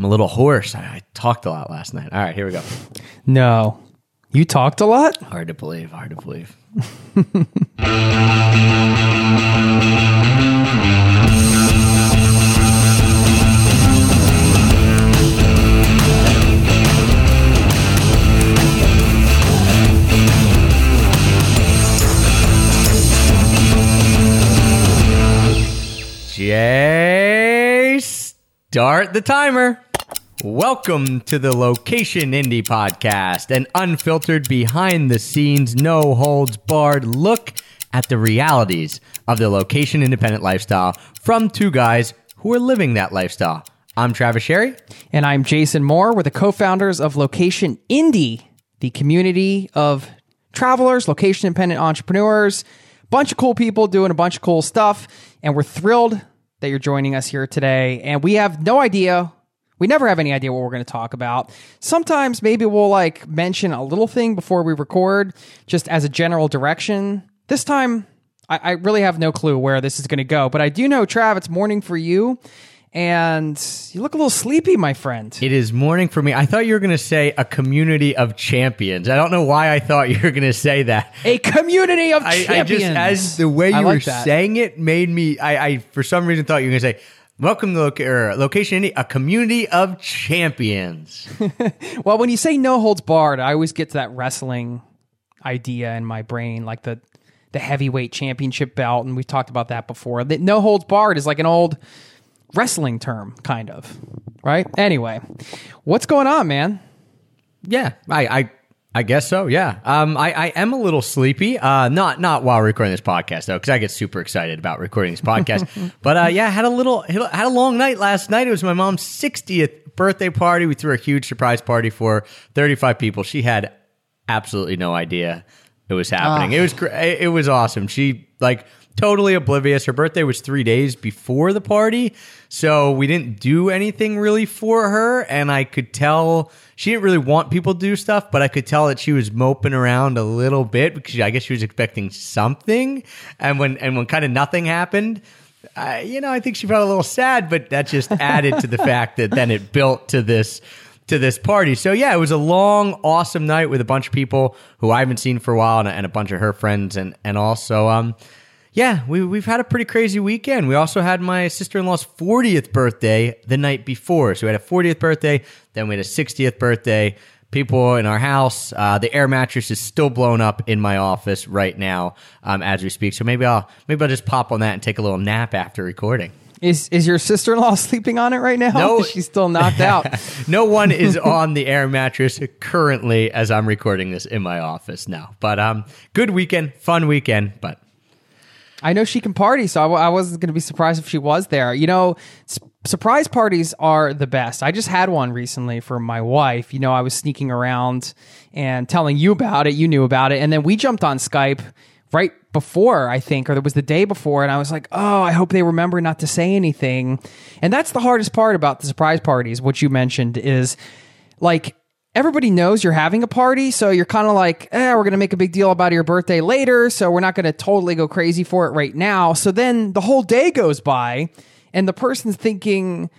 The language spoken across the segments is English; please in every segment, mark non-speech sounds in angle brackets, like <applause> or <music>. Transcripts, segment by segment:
I'm a little hoarse. I, I talked a lot last night. All right, here we go. No. You talked a lot? Hard to believe. Hard to believe. Jay, start the timer. Welcome to the Location Indie Podcast, an unfiltered, behind the scenes, no holds barred look at the realities of the location independent lifestyle from two guys who are living that lifestyle. I'm Travis Sherry. And I'm Jason Moore. We're the co founders of Location Indie, the community of travelers, location independent entrepreneurs, bunch of cool people doing a bunch of cool stuff. And we're thrilled that you're joining us here today. And we have no idea. We never have any idea what we're going to talk about. Sometimes maybe we'll like mention a little thing before we record, just as a general direction. This time, I, I really have no clue where this is going to go. But I do know, Trav, it's morning for you. And you look a little sleepy, my friend. It is morning for me. I thought you were going to say a community of champions. I don't know why I thought you were going to say that. A community of I, I champions. just, as the way you I were that. saying it made me, I, I, for some reason thought you were going to say, Welcome to loca- or uh, Location Indie, a community of champions. <laughs> Well, when you say no holds barred, I always get to that wrestling idea in my brain, like the the heavyweight championship belt, and we've talked about that before. The no holds barred is like an old wrestling term, kind of, right? Anyway, what's going on, man? yeah, I, I, I guess so. Yeah. Um, I, I am a little sleepy. Uh, not, not while recording this podcast though, because I get super excited about recording this podcast. <laughs> but uh, yeah, had a little, had a long night last night. It was my mom's 60th birthday party. We threw a huge surprise party for 35 people. She had absolutely no idea it was happening. It was gr- it was awesome. She like totally oblivious. Her birthday was 3 days before the party, so we didn't do anything really for her and I could tell she didn't really want people to do stuff, but I could tell that she was moping around a little bit because I guess she was expecting something. And when and when kind of nothing happened, uh, you know, I think she felt a little sad, but that just <laughs> added to the fact that then it built to this to this party. So yeah, it was a long, awesome night with a bunch of people who I haven't seen for a while, and, and a bunch of her friends, and and also um. Yeah, we, we've had a pretty crazy weekend. We also had my sister in law's 40th birthday the night before. So we had a 40th birthday, then we had a 60th birthday. People in our house, uh, the air mattress is still blown up in my office right now um, as we speak. So maybe I'll maybe I'll just pop on that and take a little nap after recording. Is is your sister in law <laughs> sleeping on it right now? No. <laughs> she's still knocked <laughs> out. no one is on the air mattress currently as I'm recording this in my office now. But um, good weekend, fun weekend. But I know she can party, so I, w- I wasn't going to be surprised if she was there. You know, s- surprise parties are the best. I just had one recently for my wife. You know, I was sneaking around and telling you about it. You knew about it. And then we jumped on Skype right before, I think, or it was the day before. And I was like, oh, I hope they remember not to say anything. And that's the hardest part about the surprise parties, what you mentioned is like, everybody knows you're having a party, so you're kind of like, eh, we're going to make a big deal about your birthday later, so we're not going to totally go crazy for it right now. So then the whole day goes by, and the person's thinking,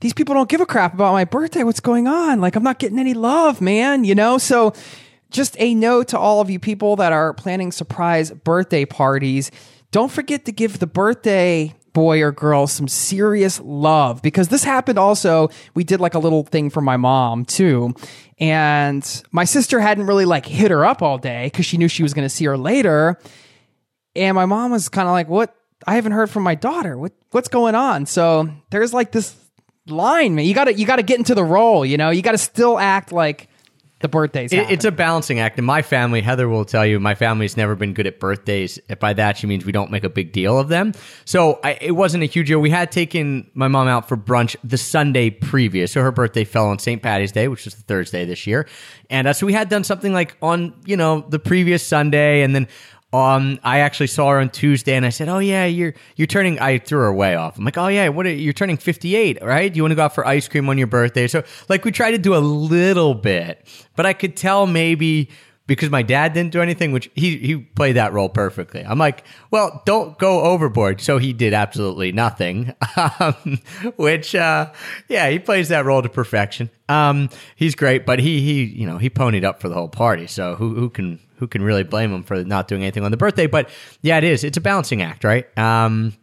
these people don't give a crap about my birthday. What's going on? Like, I'm not getting any love, man, you know? So just a note to all of you people that are planning surprise birthday parties. Don't forget to give the birthday boy or girl some serious love because this happened also. We did like a little thing for my mom too. And my sister hadn't really like hit her up all day because she knew she was going to see her later. And my mom was kind of like, "What? I haven't heard from my daughter. What? What's going on?" So there's like this line, man. You got to you got to get into the role. You know, you got to still act like the birthdays. It, it's a balancing act. In my family, Heather will tell you, my family's never been good at birthdays. By that, she means we don't make a big deal of them. So I, it wasn't a huge deal. We had taken my mom out for brunch the Sunday previous. So her birthday fell on St. Patty's Day, which was the Thursday this year. And uh, so we had done something like on, you know, the previous Sunday. And then um, I actually saw her on Tuesday, and I said, "Oh yeah, you're you're turning." I threw her way off. I'm like, "Oh yeah, what? Are, you're turning 58, right? Do you want to go out for ice cream on your birthday?" So like we tried to do a little bit, but I could tell maybe because my dad didn't do anything, which he, he played that role perfectly. I'm like, well, don't go overboard. So he did absolutely nothing, <laughs> um, which, uh, yeah, he plays that role to perfection. Um, he's great, but he, he, you know, he ponied up for the whole party. So who, who can, who can really blame him for not doing anything on the birthday? But yeah, it is. It's a balancing act, right? Um,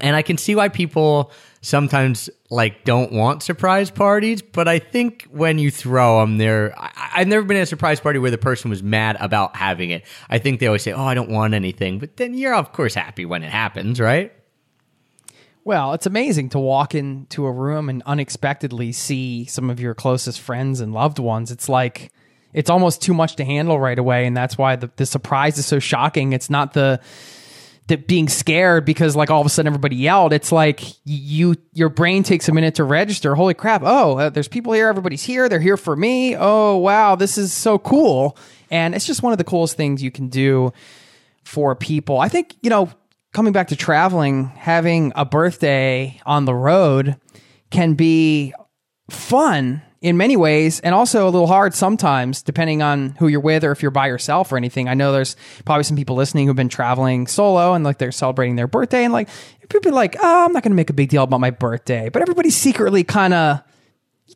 and I can see why people sometimes like don't want surprise parties, but I think when you throw them, there, I've never been at a surprise party where the person was mad about having it. I think they always say, "Oh, I don't want anything," but then you're of course happy when it happens, right? Well, it's amazing to walk into a room and unexpectedly see some of your closest friends and loved ones. It's like it's almost too much to handle right away, and that's why the, the surprise is so shocking. It's not the being scared because like all of a sudden everybody yelled. It's like you your brain takes a minute to register. Holy crap. Oh uh, there's people here. Everybody's here. They're here for me. Oh wow. This is so cool. And it's just one of the coolest things you can do for people. I think you know coming back to traveling having a birthday on the road can be fun in many ways and also a little hard sometimes depending on who you're with or if you're by yourself or anything. I know there's probably some people listening who've been traveling solo and like they're celebrating their birthday and like people are like, "Oh, I'm not going to make a big deal about my birthday." But everybody secretly kind of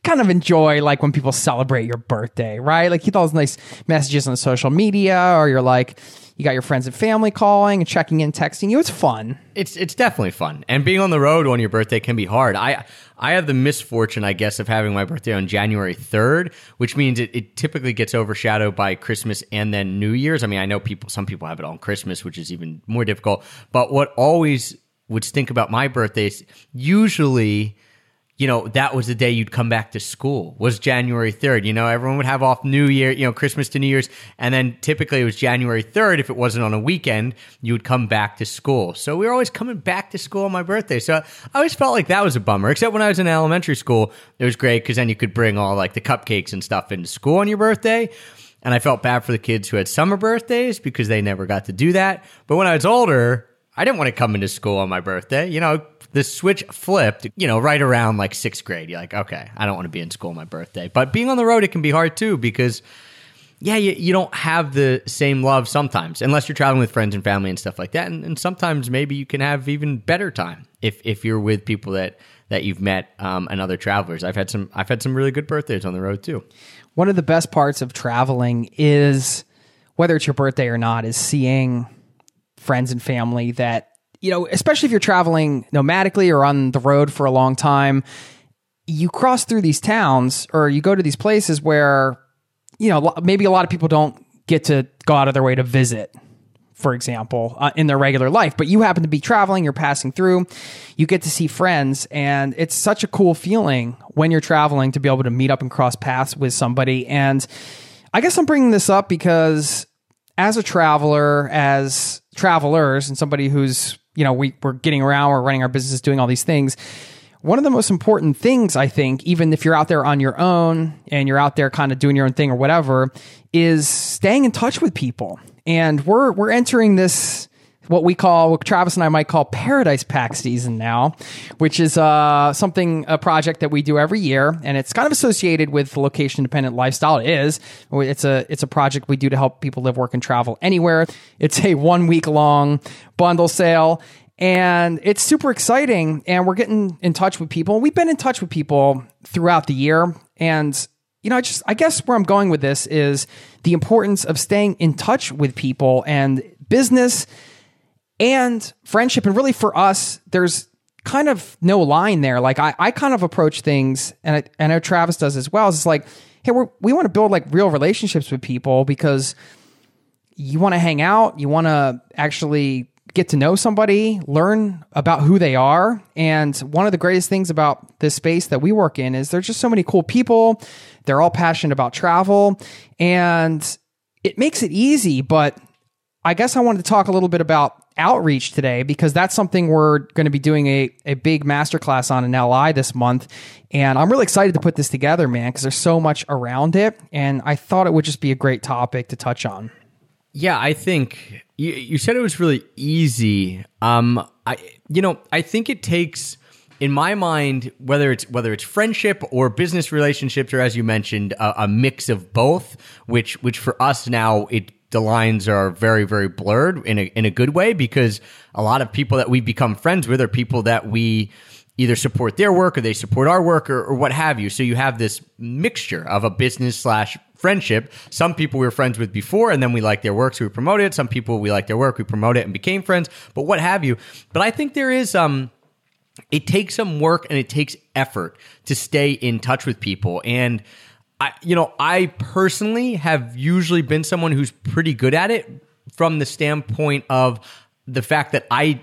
kind of enjoy like when people celebrate your birthday, right? Like you get all those nice messages on social media or you're like you got your friends and family calling and checking in, texting you. It's fun. It's it's definitely fun. And being on the road on your birthday can be hard. I I have the misfortune, I guess, of having my birthday on January 3rd, which means it, it typically gets overshadowed by Christmas and then New Year's. I mean, I know people some people have it on Christmas, which is even more difficult. But what always would stink about my birthdays, usually you know, that was the day you'd come back to school was January 3rd. You know, everyone would have off New Year, you know, Christmas to New Year's. And then typically it was January 3rd. If it wasn't on a weekend, you would come back to school. So we were always coming back to school on my birthday. So I always felt like that was a bummer, except when I was in elementary school, it was great because then you could bring all like the cupcakes and stuff into school on your birthday. And I felt bad for the kids who had summer birthdays because they never got to do that. But when I was older, I didn't want to come into school on my birthday. You know, the switch flipped, you know, right around like sixth grade. You're like, okay, I don't want to be in school on my birthday. But being on the road, it can be hard too because, yeah, you, you don't have the same love sometimes, unless you're traveling with friends and family and stuff like that. And, and sometimes maybe you can have even better time if, if you're with people that, that you've met um, and other travelers. I've had some I've had some really good birthdays on the road too. One of the best parts of traveling is whether it's your birthday or not is seeing friends and family that you know, especially if you're traveling nomadically or on the road for a long time, you cross through these towns or you go to these places where, you know, maybe a lot of people don't get to go out of their way to visit, for example, uh, in their regular life, but you happen to be traveling, you're passing through, you get to see friends, and it's such a cool feeling when you're traveling to be able to meet up and cross paths with somebody. And I guess I'm bringing this up because as a traveler, as travelers, and somebody who's you know, we, we're getting around, we're running our businesses, doing all these things. One of the most important things, I think, even if you're out there on your own and you're out there kind of doing your own thing or whatever, is staying in touch with people. And we're we're entering this what we call, what Travis and I might call Paradise Pack season now, which is uh, something, a project that we do every year, and it's kind of associated with location dependent lifestyle. It is. It's a it's a project we do to help people live, work, and travel anywhere. It's a one week long bundle sale. And it's super exciting, and we're getting in touch with people. We've been in touch with people throughout the year, and you know, I just I guess where I'm going with this is the importance of staying in touch with people and business and friendship. And really for us, there's kind of no line there. Like I, I kind of approach things, and I, I know Travis does as well. It's like, hey, we we want to build like real relationships with people because you want to hang out, you want to actually get to know somebody, learn about who they are. And one of the greatest things about this space that we work in is there's just so many cool people. They're all passionate about travel and it makes it easy. But I guess I wanted to talk a little bit about outreach today because that's something we're going to be doing a, a big masterclass on in LI this month. And I'm really excited to put this together, man, because there's so much around it. And I thought it would just be a great topic to touch on. Yeah, I think you, you said it was really easy. Um, I, you know, I think it takes in my mind, whether it's whether it's friendship or business relationships, or as you mentioned, a, a mix of both, which which for us now it the lines are very very blurred in a in a good way because a lot of people that we become friends with are people that we either support their work or they support our work or, or what have you. So you have this mixture of a business slash friendship. Some people we were friends with before and then we like their work, so we promoted it. Some people we like their work, we promoted it and became friends, but what have you. But I think there is um it takes some work and it takes effort to stay in touch with people. And I you know, I personally have usually been someone who's pretty good at it from the standpoint of the fact that I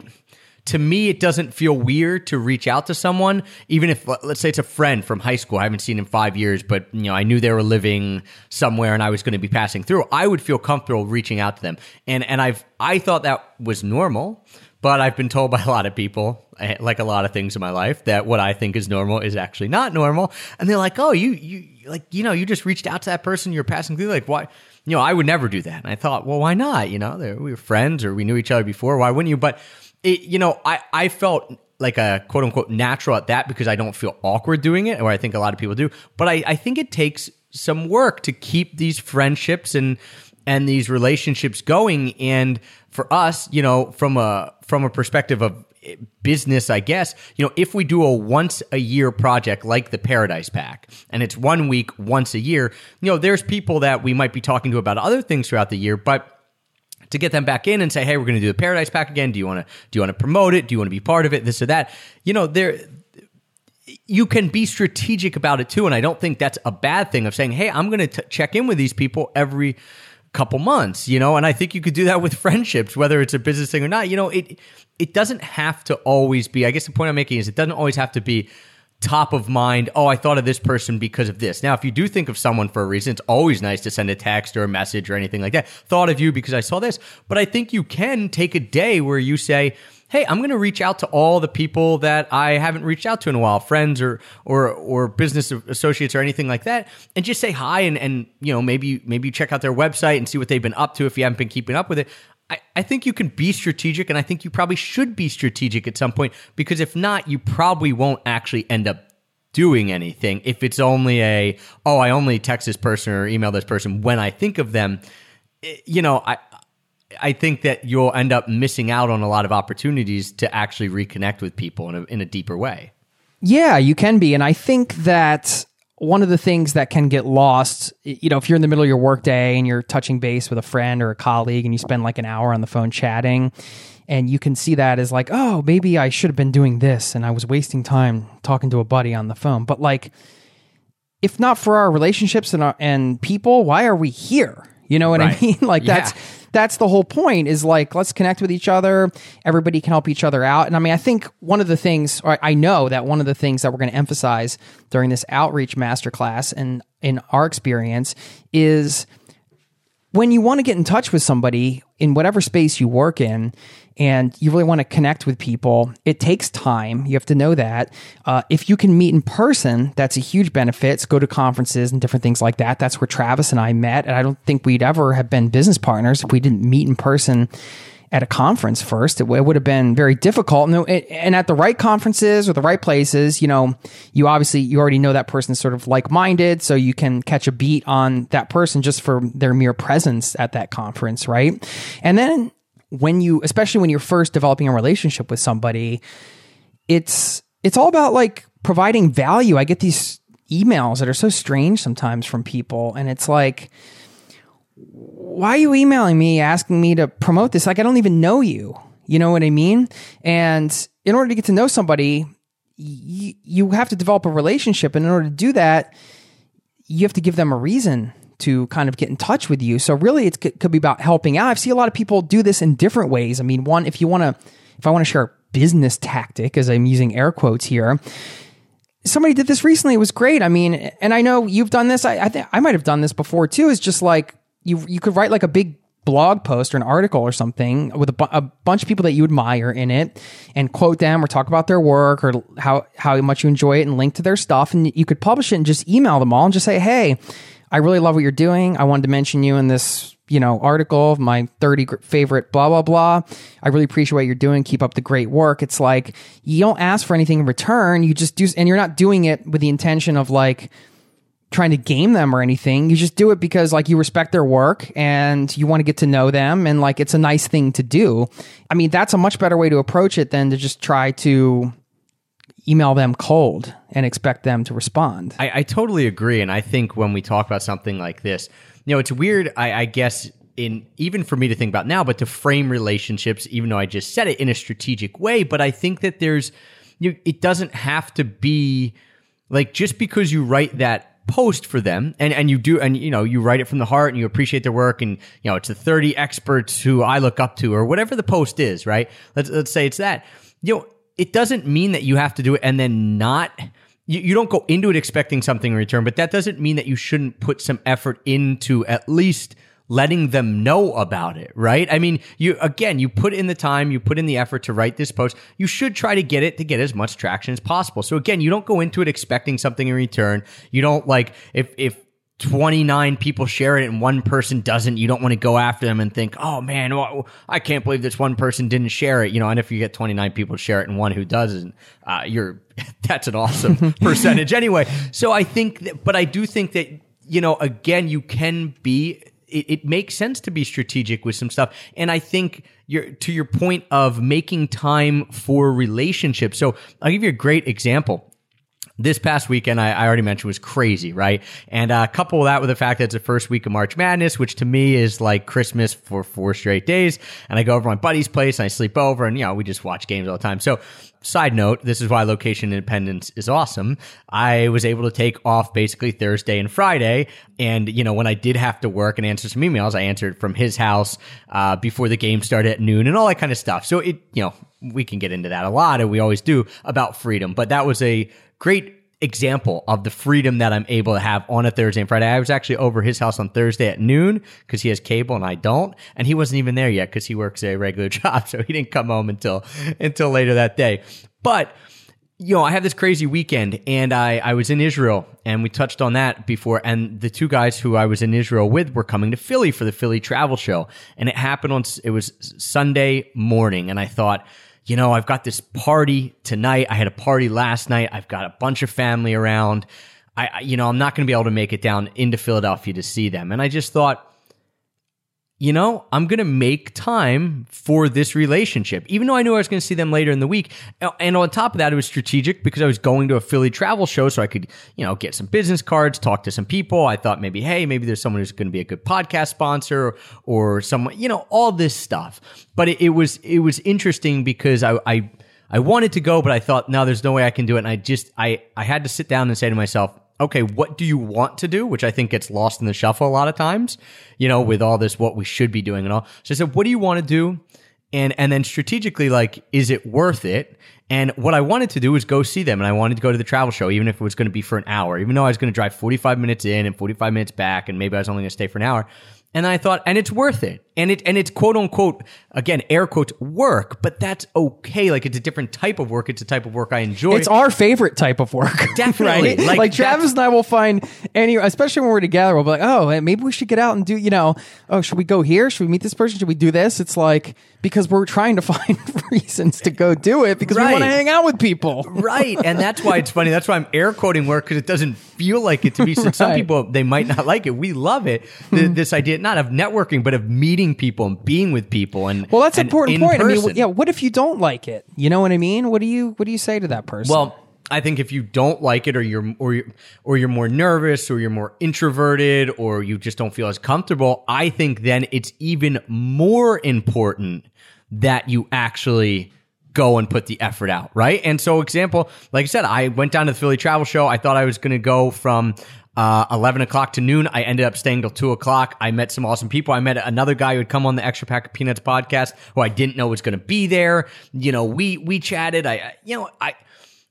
to me, it doesn't feel weird to reach out to someone, even if, let's say, it's a friend from high school. I haven't seen in five years, but you know, I knew they were living somewhere, and I was going to be passing through. I would feel comfortable reaching out to them, and and I've I thought that was normal, but I've been told by a lot of people, eh, like a lot of things in my life, that what I think is normal is actually not normal, and they're like, "Oh, you you like you know, you just reached out to that person you're passing through, like why?" You know, I would never do that. And I thought, well, why not? You know, we were friends or we knew each other before. Why wouldn't you? But it, you know, I, I felt like a quote unquote natural at that because I don't feel awkward doing it, or I think a lot of people do. But I, I think it takes some work to keep these friendships and and these relationships going. And for us, you know, from a from a perspective of business, I guess, you know, if we do a once a year project like the Paradise Pack and it's one week once a year, you know, there's people that we might be talking to about other things throughout the year, but to get them back in and say, hey, we're going to do the Paradise Pack again. Do you want to do you want to promote it? Do you want to be part of it? This or that. You know, there you can be strategic about it too, and I don't think that's a bad thing. Of saying, hey, I'm going to check in with these people every couple months, you know, and I think you could do that with <laughs> friendships, whether it's a business thing or not. You know, it it doesn't have to always be. I guess the point I'm making is it doesn't always have to be top of mind, oh, I thought of this person because of this. Now, if you do think of someone for a reason, it's always nice to send a text or a message or anything like that. Thought of you because I saw this. But I think you can take a day where you say, Hey, I'm going to reach out to all the people that I haven't reached out to in a while, friends or or or business associates or anything like that, and just say hi and and you know maybe maybe check out their website and see what they've been up to if you haven't been keeping up with it. I, I think you can be strategic, and I think you probably should be strategic at some point because if not, you probably won't actually end up doing anything. If it's only a, oh, I only text this person or email this person when I think of them, eh, you know, I, I think that you'll end up missing out on a lot of opportunities to actually reconnect with people in a, in a deeper way. Yeah, you can be. And I think that one of the things that can get lost, you know, if you're in the middle of your workday and you're touching base with a friend or a colleague and you spend like an hour on the phone chatting, and you can see that as like, oh, maybe I should have been doing this and I was wasting time talking to a buddy on the phone. But like, if not for our relationships and our, and people, why are we here? You know what right. I mean? <laughs> like yeah. that's that's the whole point is like let's connect with each other. Everybody can help each other out. And i mean i think one of the things i know that one of the things that we're going to emphasize during this outreach masterclass and in our experience is when you want to get in touch with somebody in whatever space you work in and you really want to connect with people, it takes time. You have to know that. Uh, if you can meet in person, that's a huge benefit. go to conferences and different things like that. That's where Travis and I met. And I don't think we'd ever have been business partners if we didn't meet in person at a conference first. It, would have been very difficult. And, at the right conferences or the right places, you know, you obviously, you already know that person's sort of like minded. So you can catch a beat on that person just for their mere presence at that conference, right? And then when you especially when you're first developing a relationship with somebody it's it's all about like providing value i get these emails that are so strange sometimes from people and it's like why are you emailing me asking me to promote this like i don't even know you you know what i mean and in order to get to know somebody y- you have to develop a relationship and in order to do that you have to give them a reason to kind of get in touch with you. So really, it could be about helping out. I've seen a lot of people do this in different ways. I mean, one, if you want to, if I want to share a business tactic, as I'm using air quotes here, somebody did this recently. It was great. I mean, and I know you've done this. I, I think I might have done this before too. Is just like you you could write like a big blog post or an article or something with a, bu- a, bunch of people that you admire in it and quote them or talk about their work or how how much you enjoy it and link to their stuff and you could publish it and just email them all and just say hey I really love what you're doing. I wanted to mention you in this you know, article of my 30 favorite blah, blah, blah. I really appreciate what you're doing. Keep up the great work. It's like you don't ask for anything in return. You just do, and you're not doing it with the intention of like, trying to game them or anything. You just do it because like you respect their work and you want to get to know them and like it's a nice thing to do. I mean, that's a much better way to approach it than to just try to email them cold and expect them to respond. I, I totally agree. And I think when we talk about something like this, you know, it's weird, I, I guess, in even for me to think about now, but to frame relationships, even though I just said it in a strategic way. But I think that there's, you, it doesn't have to be like just because you write that post for them and, and you do and you know you write it from the heart and you appreciate their work and you know it's the 30 experts who I look up to or whatever the post is right? Let's let's say it's that. You know it doesn't mean that you have to do it and then not you, you don't go into it expecting something in return but that doesn't mean that you shouldn't put some effort into at least letting them know about it, right? I mean, you again, you put in the time, you put in the effort to write this post. You should try to get it to get as much traction as possible. So again, you don't go into it expecting something in return. You don't like if if 29 people share it and one person doesn't, you don't want to go after them and think, oh man, well, I can't believe this one person didn't share it. You know, and if you get 29 people share it and one who doesn't, uh, you're, <laughs> that's an awesome <laughs> percentage anyway. So I think that, but I do think that, you know, again, you can be it, it, makes sense to be strategic with some stuff. And I think you're to your point of making time for relationships. So I'll give you a great example this past weekend, I, I, already mentioned was crazy, right? And uh, couple that with the fact that it's the first week of March Madness, which to me is like Christmas for four straight days. And I go over my buddy's place and I sleep over and, you know, we just watch games all the time. So side note, this is why location independence is awesome. I was able to take off basically Thursday and Friday. And, you know, when I did have to work and answer some emails, I answered from his house uh, before the game started at noon and all that kind of stuff. So it, you know, we can get into that a lot and we always do about freedom, but that was a great example of the freedom that I'm able to have on a Thursday and Friday. I was actually over his house on Thursday at noon because he has cable and I don't, and he wasn't even there yet because he works a regular <laughs> job, so he didn't come home until until later that day. But you know, I have this crazy weekend and I, I was in Israel and we touched on that before. And the two guys who I was in Israel with were coming to Philly for the Philly travel show. And it happened on, it was Sunday morning. And I thought, you know, I've got this party tonight. I had a party last night. I've got a bunch of family around. I, you know, I'm not going to be able to make it down into Philadelphia to see them. And I just thought, you know, I'm going to make time for this relationship, even though I knew I was going to see them later in the week. And on top of that, it was strategic because I was going to a Philly travel show so I could, you know, get some business cards, talk to some people. I thought maybe, hey, maybe there's someone who's going to be a good podcast sponsor or someone, you know, all this stuff. But it, it was, it was interesting because I, I, I wanted to go, but I thought, no, there's no way I can do it. And I just, I, I had to sit down and say to myself, okay, what do you want to do? Which I think gets lost in the shuffle a lot of times, you know, with all this, what we should be doing and all. So I said, what do you want to do? And, and then strategically, like, is it worth it? And what I wanted to do was go see them and I wanted to go to the travel show, even if it was going to be for an hour, even though I was going to drive 45 minutes in and 45 minutes back and maybe I was only going to stay for an hour. And I thought, and it's worth it. And it, and it's quote unquote, again, air quotes, work, but that's okay. Like it's a different type of work. It's a type of work I enjoy. It's our favorite type of work. <laughs> Definitely. right? Like, like Travis and I will find any, especially when we're together, we'll be like, oh, maybe we should get out and do, you know, oh, should we go here? Should we meet this person? Should we do this? It's like, because we're trying to <laughs> find <laughs> reasons to go do it because right. we want to hang out with people. right. And that's why it's funny. That's why I'm air quoting work because it doesn't feel like it to me. Right. Some people, they might not like it. We love it. The, hmm. this idea, not of networking, but of meeting people and being with people. And well, that's an important point. I mean, yeah. What if you don't like it? You know what I mean? What do you What do you say to that person? Well, I think if you don't like it, or you're or you're, or you're more nervous, or you're more introverted, or you just don't feel as comfortable, I think then it's even more important that you actually go and put the effort out, right? And so, example, like I said, I went down to the Philly Travel Show. I thought I was going to go from uh, 11 o'clock to noon. I ended up staying till 2 o'clock. I met some awesome people. I met another guy who had come on the Extra Pack of Peanuts podcast who I didn't know was going to be there. You know, we, we chatted. I, you know, I,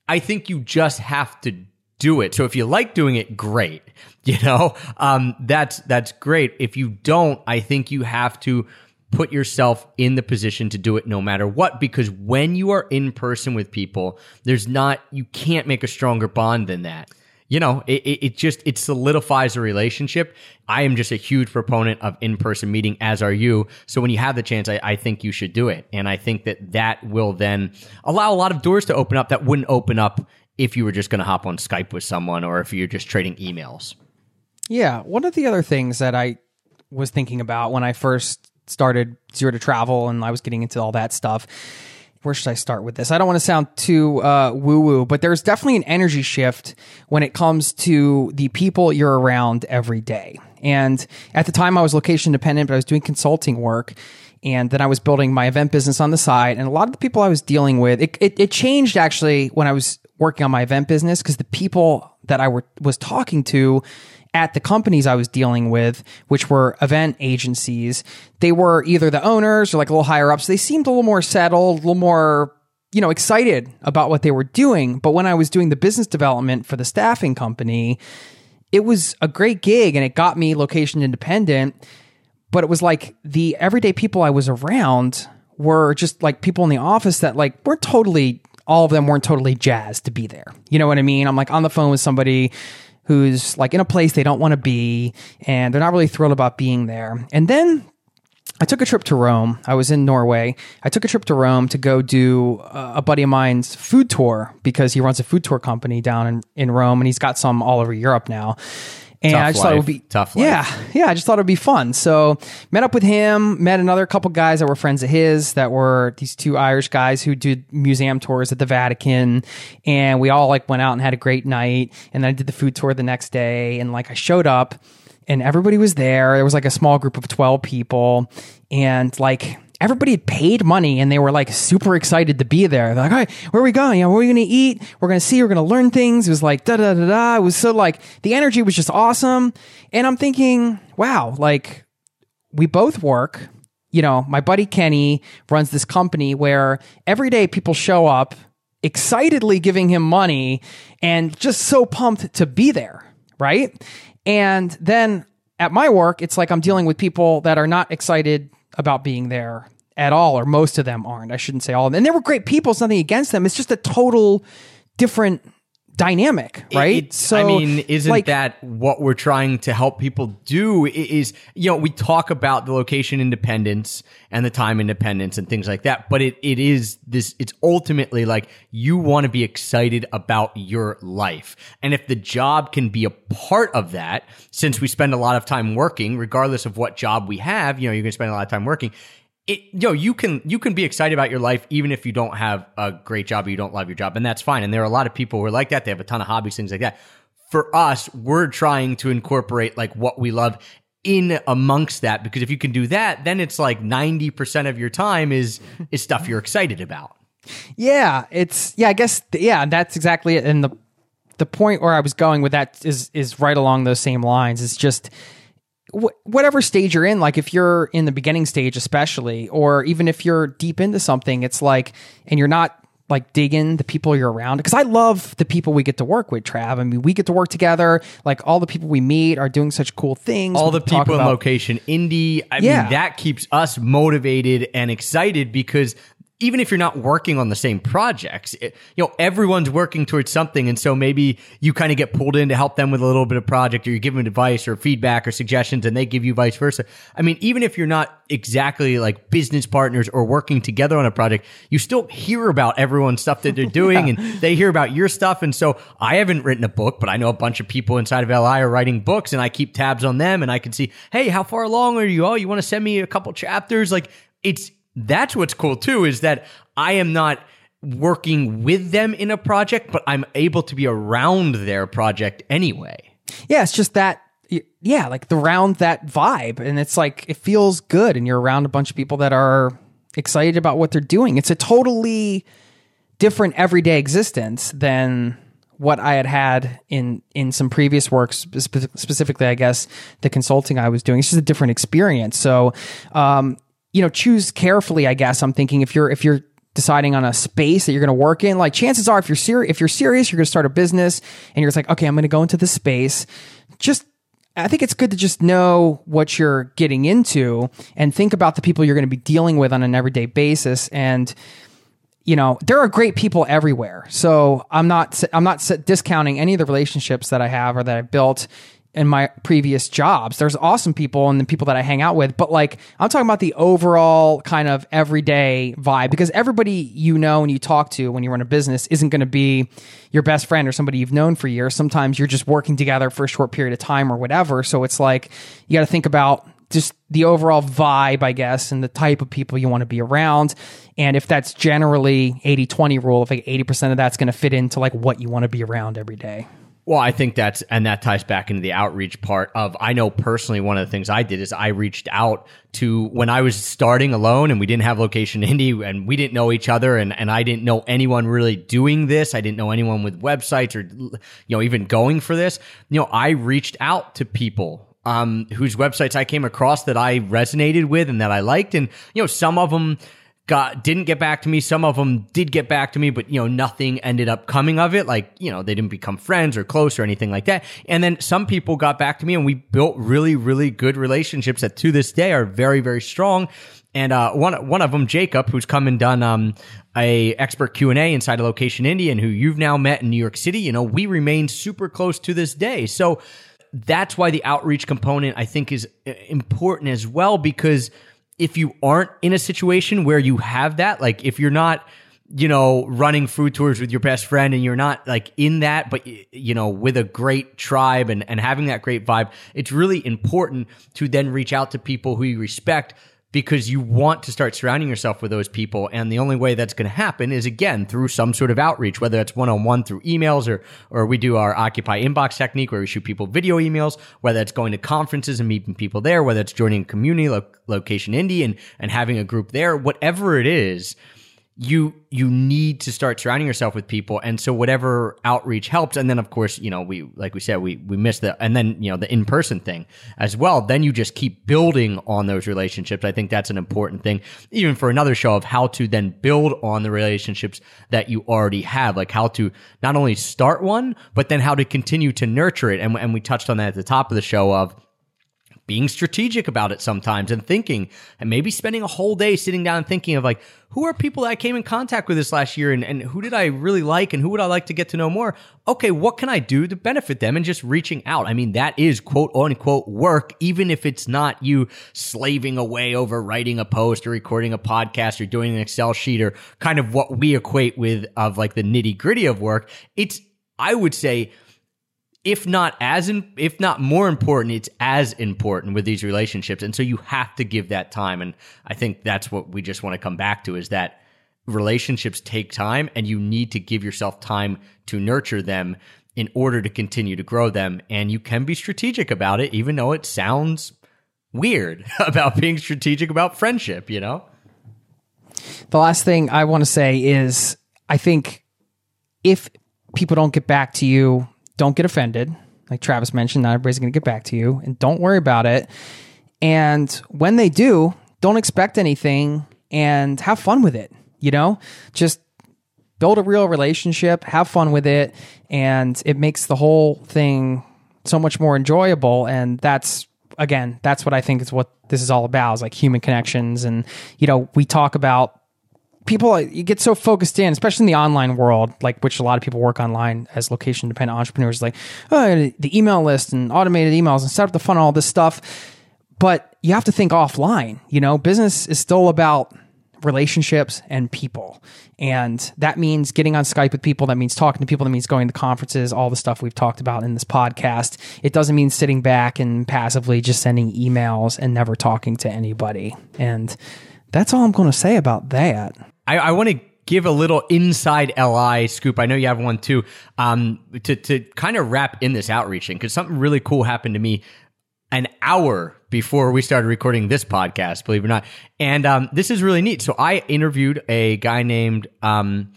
I think you just have to do it. So if you like doing it, great. <laughs> You know, um, that's, that's great. If you don't, I think you have to put yourself in the position to do it no matter what because when you are in person with people there's not you can't make a stronger bond than that you know, it, it, just it solidifies a relationship. I am just a huge proponent of in person meeting, as are you. So when you have the chance, I, I think you should do it, and I think that that will then allow a lot of doors to open up that wouldn't open up if you were just going to hop on Skype with someone or if you're just trading emails. Yeah, one of the other things that I was thinking about when I first started Zero to Travel and I was getting into all that stuff where should I start with this? I don't want to sound too uh, woo woo, but there's definitely an energy shift when it comes to the people you're around every day. And at the time, I was location dependent, but I was doing consulting work. And then I was building my event business on the side. And a lot of the people I was dealing with, it, it, it changed actually when I was working on my event business because the people that I were, was talking to, at the companies I was dealing with, which were event agencies, they were either the owners or like a little higher ups. They seemed a little more settled, a little more, you know, excited about what they were doing. But when I was doing the business development for the staffing company, it was a great gig and it got me location independent. But it was like the everyday people I was around were just like people in the office that like weren't totally all of them weren't totally jazzed to be there. You know what I mean? I'm like on the phone with somebody who's like in a place they don't want to be and they're not really thrilled about being there. And then I took a trip to Rome. I was in Norway. I took a trip to Rome to go do a buddy of mine's food tour because he runs a food tour company down in, in Rome and he's got some all over Europe now. And Tough I just life. thought it would be Tough life. Yeah, yeah. I just thought it'd be fun. So met up with him. Met another couple guys that were friends of his that were these two Irish guys who did museum tours at the Vatican, and we all like went out and had a great night. And then I did the food tour the next day, and like I showed up, and everybody was there. There was like a small group of twelve people, and like everybody had paid money and they were like super excited to be there. They're like, all right, where are we going? You know, where are we going to eat? We're going to see, we're going to learn things. It was like, da da da da. It was so like, the energy was just awesome. And I'm thinking, wow, like we both work. You know, my buddy Kenny runs this company where every day people show up excitedly giving him money and just so pumped to be there. Right. And then at my work, it's like I'm dealing with people that are not excited about being there at all, or most of them aren't. I shouldn't say all of them. And they were great people. It's nothing against them. It's just a total different dynamic, right? It- I mean, isn't like, that what we're trying to help people do? Is you know, we talk about the location independence and the time independence and things like that, but it it is this. It's ultimately like you want to be excited about your life, and if the job can be a part of that, since we spend a lot of time working, regardless of what job we have, you know, you're going to spend a lot of time working it yo you can you can be excited about your life even if you don't have a great job or you don't love your job and that's fine and there are a lot of people who are like that they have a ton of hobbies things like that for us we're trying to incorporate like what we love in amongst that because if you can do that then it's like 90% of your time is is stuff you're excited about Yeah, it's yeah. I guess yeah, that's exactly it. And the the point where I was going with that is is right along those same lines. It's just whatever stage you're in. Like if you're in the beginning stage, especially, or even if you're deep into something, it's like, and you're not like digging the people you're around because I love the people we get to work with, Trav. I mean, we get to work together. Like all the people we meet are doing such cool things. all the people in location indie i Yeah. mean that keeps us motivated and excited because even if you're not working on the same projects it, you know everyone's working towards something. And so maybe you kind of get pulled in to help them with a little bit of project or you give them advice or feedback or suggestions and they give you vice versa. I mean even if you're not exactly like business partners or working together on a project you still hear about everyone's stuff that they're <laughs> doing and they hear about your stuff. And so i haven't written a book but i know a bunch of people inside of li are writing books and i keep tabs on them and i can see hey how far along are you? Oh you want to send me a couple chapters? Like it's that's what's cool too is that i am not working with them in a project but i'm able to be around their project anyway yeah, it's just that yeah, like the round that vibe and it's like it feels good and you're around a bunch of people that are excited about what they're doing. It's a totally different everyday existence than what I had had in in some previous works specifically I guess the consulting I was doing. It's just a different experience. So um you know, choose carefully, I guess. I'm thinking if you're if you're deciding on a space that you're going to work in, like chances are if you're serious if you're serious, you're going to start a business and you're just like, okay, I'm going to go into this space. Just I think it's good to just know what you're getting into and think about the people you're going to be dealing with on an everyday basis and you know, there are great people everywhere. So I'm not I'm not discounting any of the relationships that I have or that i've built in my previous jobs. There's awesome people and the people that I hang out with, but like I'm talking about the overall kind of everyday vibe because everybody you know and you talk to when you run a business isn't going to be your best friend or somebody you've known for years. Sometimes you're just working together for a short period of time or whatever. So it's like you got to think about just the overall vibe, I guess, and the type of people you want to be around. And if that's generally 80 20 rule, if like 80% of that's going to fit into like what you want to be around every day. Well, I think that's, and that ties back into the outreach part of, I know personally, one of the things I did is I reached out to when I was starting alone and we didn't have location indie and we didn't know each other and, and I didn't know anyone really doing this. I didn't know anyone with websites or, you know, even going for this. You know, I reached out to people um, whose websites I came across that I resonated with and that I liked. And, you know, some of them got, didn't get back to me. Some of them did get back to me, but, you know, nothing ended up coming of it. Like, you know, they didn't become friends or close or anything like that. And then some people got back to me and we built really, really good relationships that to this day are very, very strong. And uh, one one of them, Jacob, who's come and done um, a expert Q and A inside a location Indian, who you've now met in New York City. You know, we remain super close to this day. So that's why the outreach component I think is uh, important as well because if you aren't in a situation where you have that, like if you're not, you know, running food tours with your best friend and you're not like in that, but you know, with a great tribe and, and having that great vibe, it's really important to then reach out to people who you respect because you want to start surrounding yourself with those people. And the only way that's going to happen is again through some sort of outreach, whether that's one on one through emails or, or we do our Occupy inbox technique where we shoot people video emails, whether it's going to conferences and meeting people there, whether it's joining a community lo- location indie and, and having a group there, whatever it is you you need to start surrounding yourself with people. And so whatever outreach helps and then of course you know we like we said we we miss the and then you know the in-person thing as well. Then you just keep building on those relationships. I think that's an important thing even for another show of how to then build on the relationships that you already have like how to not only start one but then how to continue to nurture it. And, and we touched on that at the top of the show of being strategic about it sometimes and thinking and maybe spending a whole day sitting down and thinking of like who are people that I came in contact with this last year and, and who did I really like and who would I like to get to know more? Okay, what can I do to benefit them and just reaching out? I mean, that is quote unquote work, even if it's not you slaving away over writing a post or recording a podcast or doing an Excel sheet or kind of what we equate with of like the nitty gritty of work. It's, I would say, if not as in, if not more important, it's as important with these relationships. And so you have to give that time. And I think that's what we just want to come back to is that relationships take time and you need to give yourself time to nurture them in order to continue to grow them. And you can be strategic about it, even though it sounds weird <laughs> about being strategic about friendship, you know? The last thing I want to say is I think if people don't get back to you don't get offended. Like Travis mentioned, not everybody's going to get back to you, and don't worry about it. And when they do, don't expect anything and have fun with it. You know, just build a real relationship, have fun with it, and it makes the whole thing so much more enjoyable. And that's again, that's what I think is what this is all about is like human connections. And, you know, we talk about people uh, you get so focused in, especially in the online world, like which a lot of people work online as location dependent entrepreneurs, like oh, the email list and automated emails and set up the funnel, all this stuff. But you have to think offline. You know, business is still about relationships and people. And that means getting on Skype with people. That means talking to people. That means going to conferences, all the stuff we've talked about in this podcast. It doesn't mean sitting back and passively just sending emails and never talking to anybody. And that's all I'm going to say about that. I, I want to give a little inside LI scoop. I know you have one too. Um, to to kind of wrap in this outreaching because something really cool happened to me an hour before we started recording this podcast. Believe it or not, and um, this is really neat. So I interviewed a guy named um,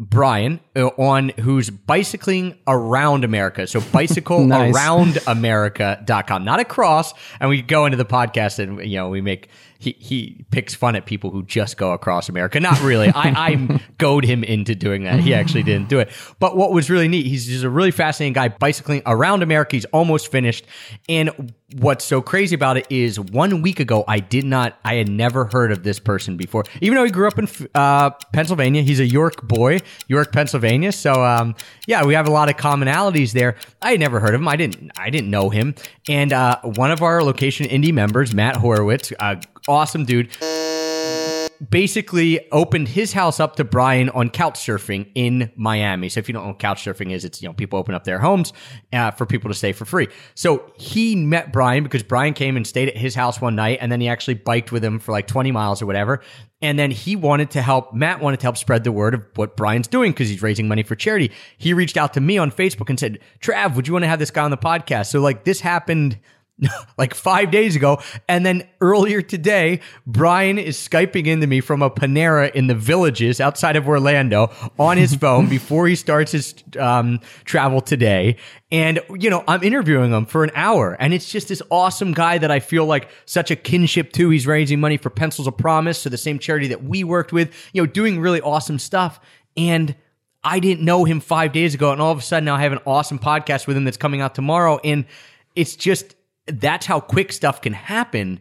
Brian on who's bicycling around America. So <laughs> bicycle Nice. around America.com, not across. And we go into the podcast and, you know, we make, he, he picks fun at people who just go across America. Not really. I, <laughs> I goad him into doing that. He actually didn't do it. But what was really neat, he's just a really fascinating guy bicycling around America. He's almost finished. And what's so crazy about it is one week ago, I did not, I had never heard of this person before. Even though he grew up in uh, Pennsylvania, he's a York boy, York, Pennsylvania. So, um, yeah, we have a lot of commonalities there. I had never heard of him. I didn't, I didn't know him. And uh, one of our location indie members, Matt Horowitz, uh, awesome dude basically opened his house up to Brian on couch surfing in Miami. So if you don't know what couch surfing is, it's, you know, people open up their homes uh, for people to stay for free. So he met Brian because Brian came and stayed at his house one night and then he actually biked with him for like 20 miles or whatever. And then he wanted to help, Matt wanted to help spread the word of what Brian's doing because he's raising money for charity. He reached out to me on Facebook and said, Trav, would you want to have this guy on the podcast? So like this happened <laughs> like five days ago. And then earlier today, Brian is Skyping into me from a Panera in the villages outside of Orlando on his <laughs> phone before he starts his um, travel today. And, you know, I'm interviewing him for an hour and it's just this awesome guy that I feel like such a kinship to. He's raising money for Pencils of Promise, so the same charity that we worked with, you know, doing really awesome stuff. And I didn't know him five days ago. And all of a sudden now I have an awesome podcast with him that's coming out tomorrow. And it's just, that's how quick stuff can happen.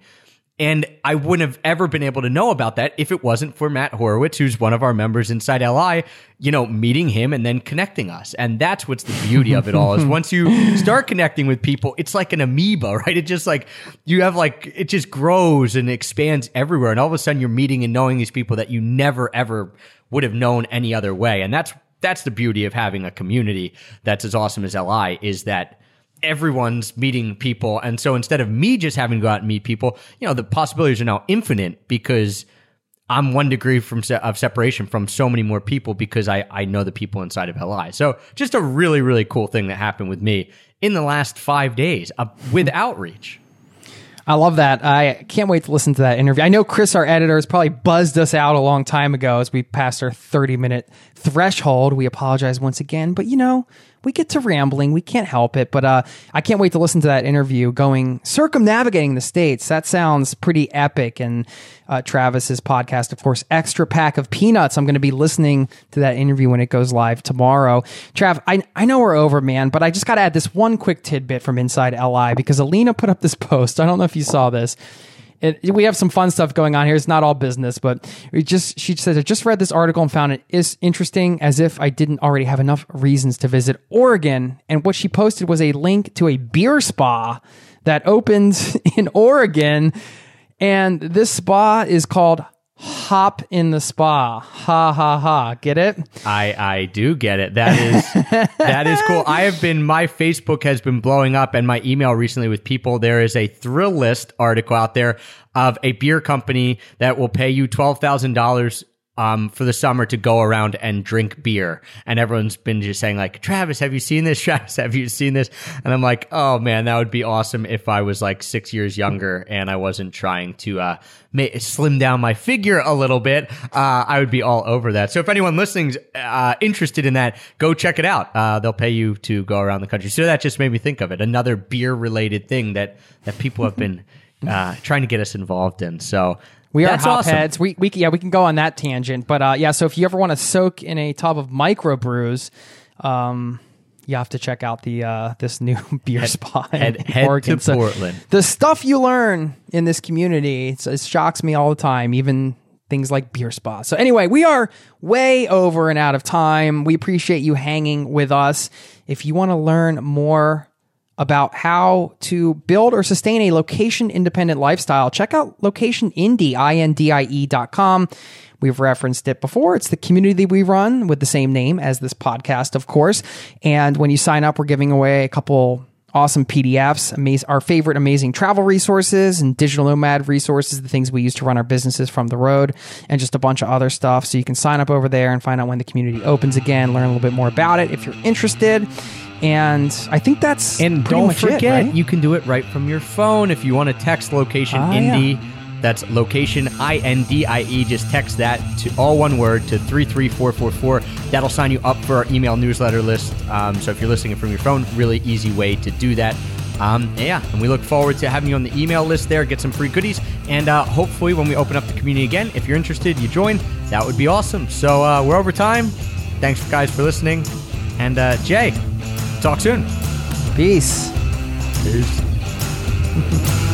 And I wouldn't have ever been able to know about that if it wasn't for Matt Horowitz, who's one of our members inside LI, you know, meeting him and then connecting us. And that's what's the beauty of it all is <laughs> once you start connecting with people, it's like an amoeba, <laughs> right? It just like, you have like, it just grows and expands everywhere. And all of a sudden you're meeting and knowing these people that you never ever would have known any other way. And that's, that's the beauty of having a community that's as awesome as LI is that everyone's meeting people. And so instead of me just having to go out and meet people, you know, the possibilities are now infinite because I'm one degree from se- of separation from so many more people because I, I know the people inside of LI. So just a really, really cool thing that happened with me in the last five days uh, with outreach. I love that. I can't wait to listen to that interview. I know Chris, our editor, has probably buzzed us out a long time ago as we passed our 30 minute threshold. We apologize once again, but you know, we get to rambling. We can't help it. But uh, I can't wait to listen to that interview going circumnavigating the states. That sounds pretty epic. And uh, Travis's podcast, of course, Extra Pack of Peanuts. I'm going to be listening to that interview when it goes live tomorrow. Trav, I, I know we're over, man, but I just got to add this one quick tidbit from Inside LI because Alina put up this post. I don't know if you saw this. We have some fun stuff going on here. It's not all business, but we just she says I just read this article and found it is interesting as if I didn't already have enough reasons to visit Oregon. And what she posted was a link to a beer spa that opens <laughs> in Oregon, and this spa is called Hop in the Spa. Ha ha ha. Get it? I I do get it. That is <laughs> that is cool. I have been my Facebook has been blowing up and my email recently with people. There is a Thrillist article out there of a beer company that will pay you twelve thousand dollars um, for the summer to go around and drink beer. And everyone's been just saying like, Travis, have you seen this? <laughs> Travis, have you seen this? And I'm like, oh man, that would be awesome if I was like six years younger and I wasn't trying to, uh, ma- slim down my figure a little bit. Uh, I would be all over that. So if anyone listening's, uh, interested in that, go check it out. Uh, they'll pay you to go around the country. So that just made me think of it. Another beer related thing that, that people have been, <laughs> uh, trying to get us involved in. So, We are That's awesome. hopheads. We, we yeah, we can go on that tangent. But uh, yeah, so if you ever want to soak in a tub of microbrews, um, you have to check out the uh, this new <laughs> beer spot in head- head to Oregon. So Portland. the stuff you learn in this community it shocks me all the time. Even things like beer spas. So anyway, we are way over and out of time. We appreciate you hanging with us. If you want to learn more about how to build or sustain a location independent lifestyle, check out Location Indie, com. We've referenced it before. It's the community we run with the same name as this podcast, of course. And when you sign up, we're giving away a couple awesome PDFs, amaz- our favorite amazing travel resources and digital nomad resources, the things we use to run our businesses from the road, and just a bunch of other stuff. So you can sign up over there and find out when the community opens again, learn a little bit more about it if you're interested. And I think that's And don't much it, right? you can do it right from your phone if you want to text location Ah, indie That's location I N D I E. Just text that to all one word to 33444. That'll sign you up for our email newsletter list. Um, so if you're listening from your phone, really easy way to do that. Um, yeah, and we look forward to having you on the email list there, get some free goodies, and uh, hopefully when we open up the community again, if you're interested, you join. That would be awesome. So uh, we're over time. Thanks, guys, for listening. And uh, Jay, talk soon. Peace. Peace. <laughs>